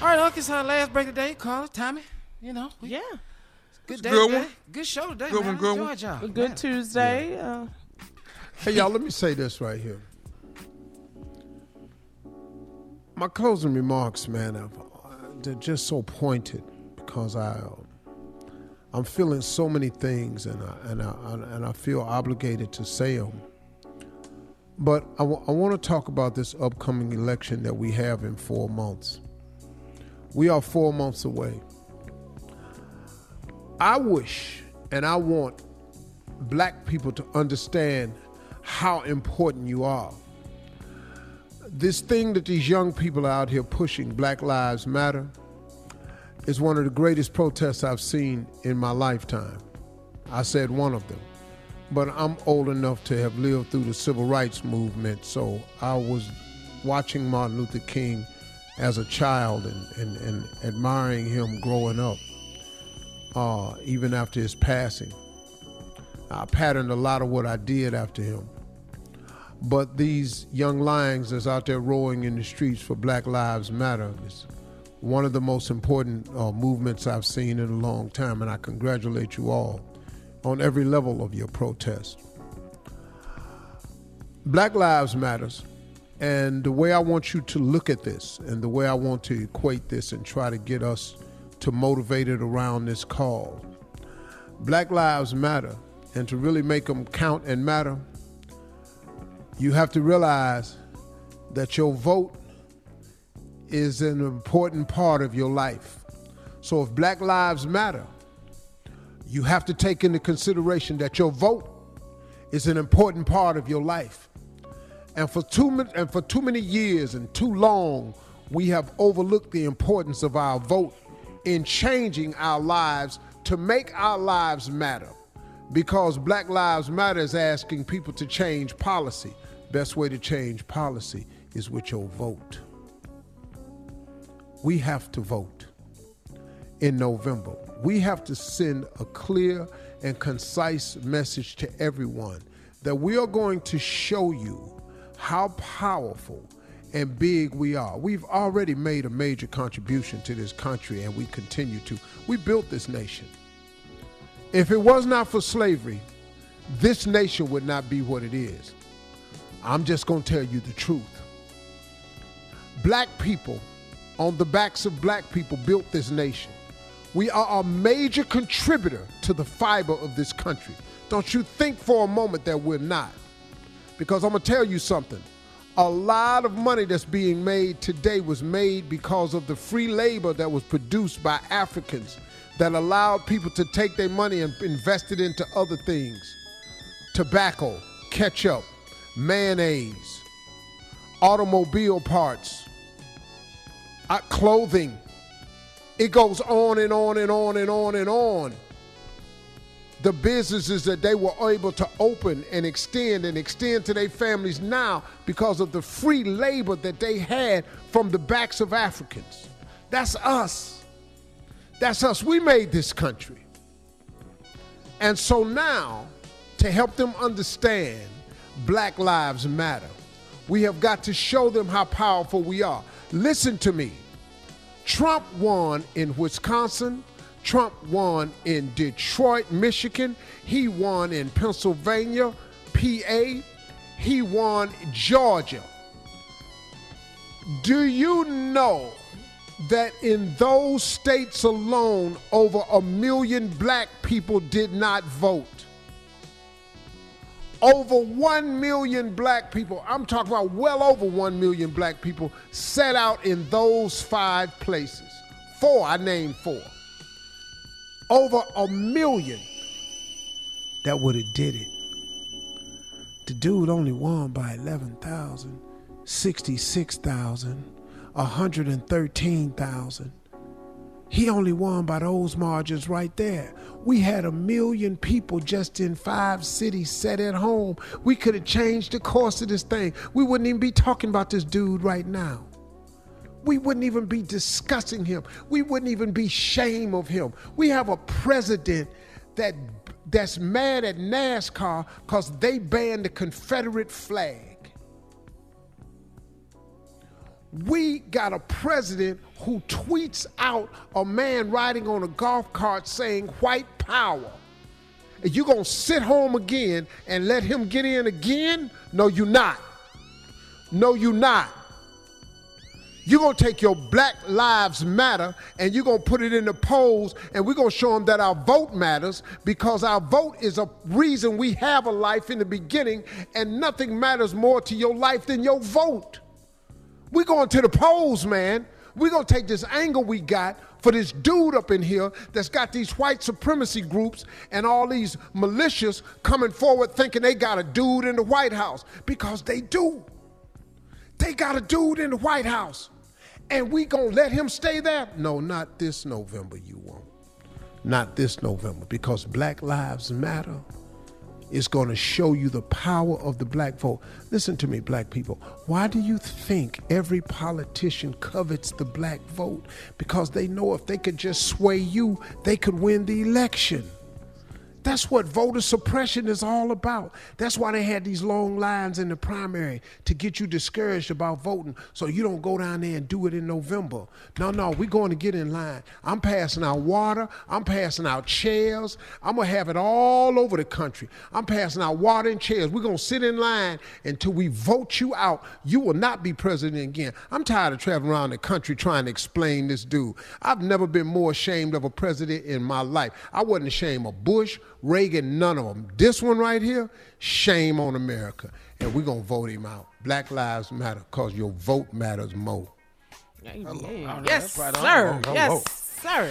All right, Uncle, it's our last break of the day. Call it, Tommy. You know, we- Yeah. good day good today. one. Good show today, Good man. one, good I one. y'all. A good Man. Tuesday. Uh, Hey, y'all, let me say this right here. My closing remarks, man, I've, uh, they're just so pointed because I, uh, I'm feeling so many things and I, and I, and I feel obligated to say them. But I want to talk about this upcoming election that we have in four months. We are four months away. I wish and I want black people to understand how important you are. This thing that these young people are out here pushing, Black Lives Matter, is one of the greatest protests I've seen in my lifetime. I said one of them. But I'm old enough to have lived through the civil rights movement, so I was watching Martin Luther King as a child and, and, and admiring him growing up, uh, even after his passing. I patterned a lot of what I did after him. But these young lions that's out there roaring in the streets for Black Lives Matter is one of the most important uh, movements I've seen in a long time, and I congratulate you all on every level of your protest. Black Lives Matters, and the way I want you to look at this, and the way I want to equate this and try to get us to motivate it around this call. Black Lives Matter, and to really make them count and matter, you have to realize that your vote is an important part of your life. So if Black Lives Matter, you have to take into consideration that your vote is an important part of your life. And for too many, and for too many years and too long, we have overlooked the importance of our vote in changing our lives to make our lives matter. Because Black Lives Matter is asking people to change policy. Best way to change policy is with your vote. We have to vote in November. We have to send a clear and concise message to everyone that we are going to show you how powerful and big we are. We've already made a major contribution to this country and we continue to. We built this nation. If it was not for slavery, this nation would not be what it is. I'm just going to tell you the truth. Black people, on the backs of black people, built this nation. We are a major contributor to the fiber of this country. Don't you think for a moment that we're not. Because I'm going to tell you something. A lot of money that's being made today was made because of the free labor that was produced by Africans that allowed people to take their money and invest it into other things tobacco, ketchup, mayonnaise, automobile parts, uh, clothing. It goes on and on and on and on and on. The businesses that they were able to open and extend and extend to their families now because of the free labor that they had from the backs of Africans. That's us. That's us. We made this country. And so now, to help them understand Black Lives Matter, we have got to show them how powerful we are. Listen to me. Trump won in Wisconsin. Trump won in Detroit, Michigan. He won in Pennsylvania, PA. He won Georgia. Do you know that in those states alone, over a million black people did not vote? Over 1 million black people, I'm talking about well over 1 million black people, set out in those five places. Four, I named four. Over a million that would have did it. The dude only won by 11,000, 66,000, 113,000. He only won by those margins right there. We had a million people just in five cities set at home. We could have changed the course of this thing. We wouldn't even be talking about this dude right now. We wouldn't even be discussing him. We wouldn't even be shame of him. We have a president that that's mad at NASCAR because they banned the Confederate flag. we got a president who tweets out a man riding on a golf cart saying white power. And you gonna sit home again and let him get in again? No, you not. No, you not. You're going to take your Black Lives Matter and you're going to put it in the polls, and we're going to show them that our vote matters because our vote is a reason we have a life in the beginning, and nothing matters more to your life than your vote. We're going to the polls, man. We're going to take this angle we got for this dude up in here that's got these white supremacy groups and all these militias coming forward thinking they got a dude in the White House because they do. They got a dude in the White House and we gonna let him stay there? No, not this November. You won't. Not this November, because Black Lives Matter is going to show you the power of the black vote. Listen to me, black people. Why do you think every politician covets the black vote? Because they know if they could just sway you, they could win the election. That's what voter suppression is all about. That's why they had these long lines in the primary to get you discouraged about voting so you don't go down there and do it in November. No, no, we're going to get in line. I'm passing out water. I'm passing out chairs. I'm going to have it all over the country. I'm passing out water and chairs. We're going to sit in line until we vote you out. You will not be president again. I'm tired of traveling around the country trying to explain this dude. I've never been more ashamed of a president in my life. I wasn't ashamed of Bush. Reagan, none of them. This one right here, shame on America. And we're going to vote him out. Black Lives Matter because your vote matters more. Yes, sir. Yes, sir.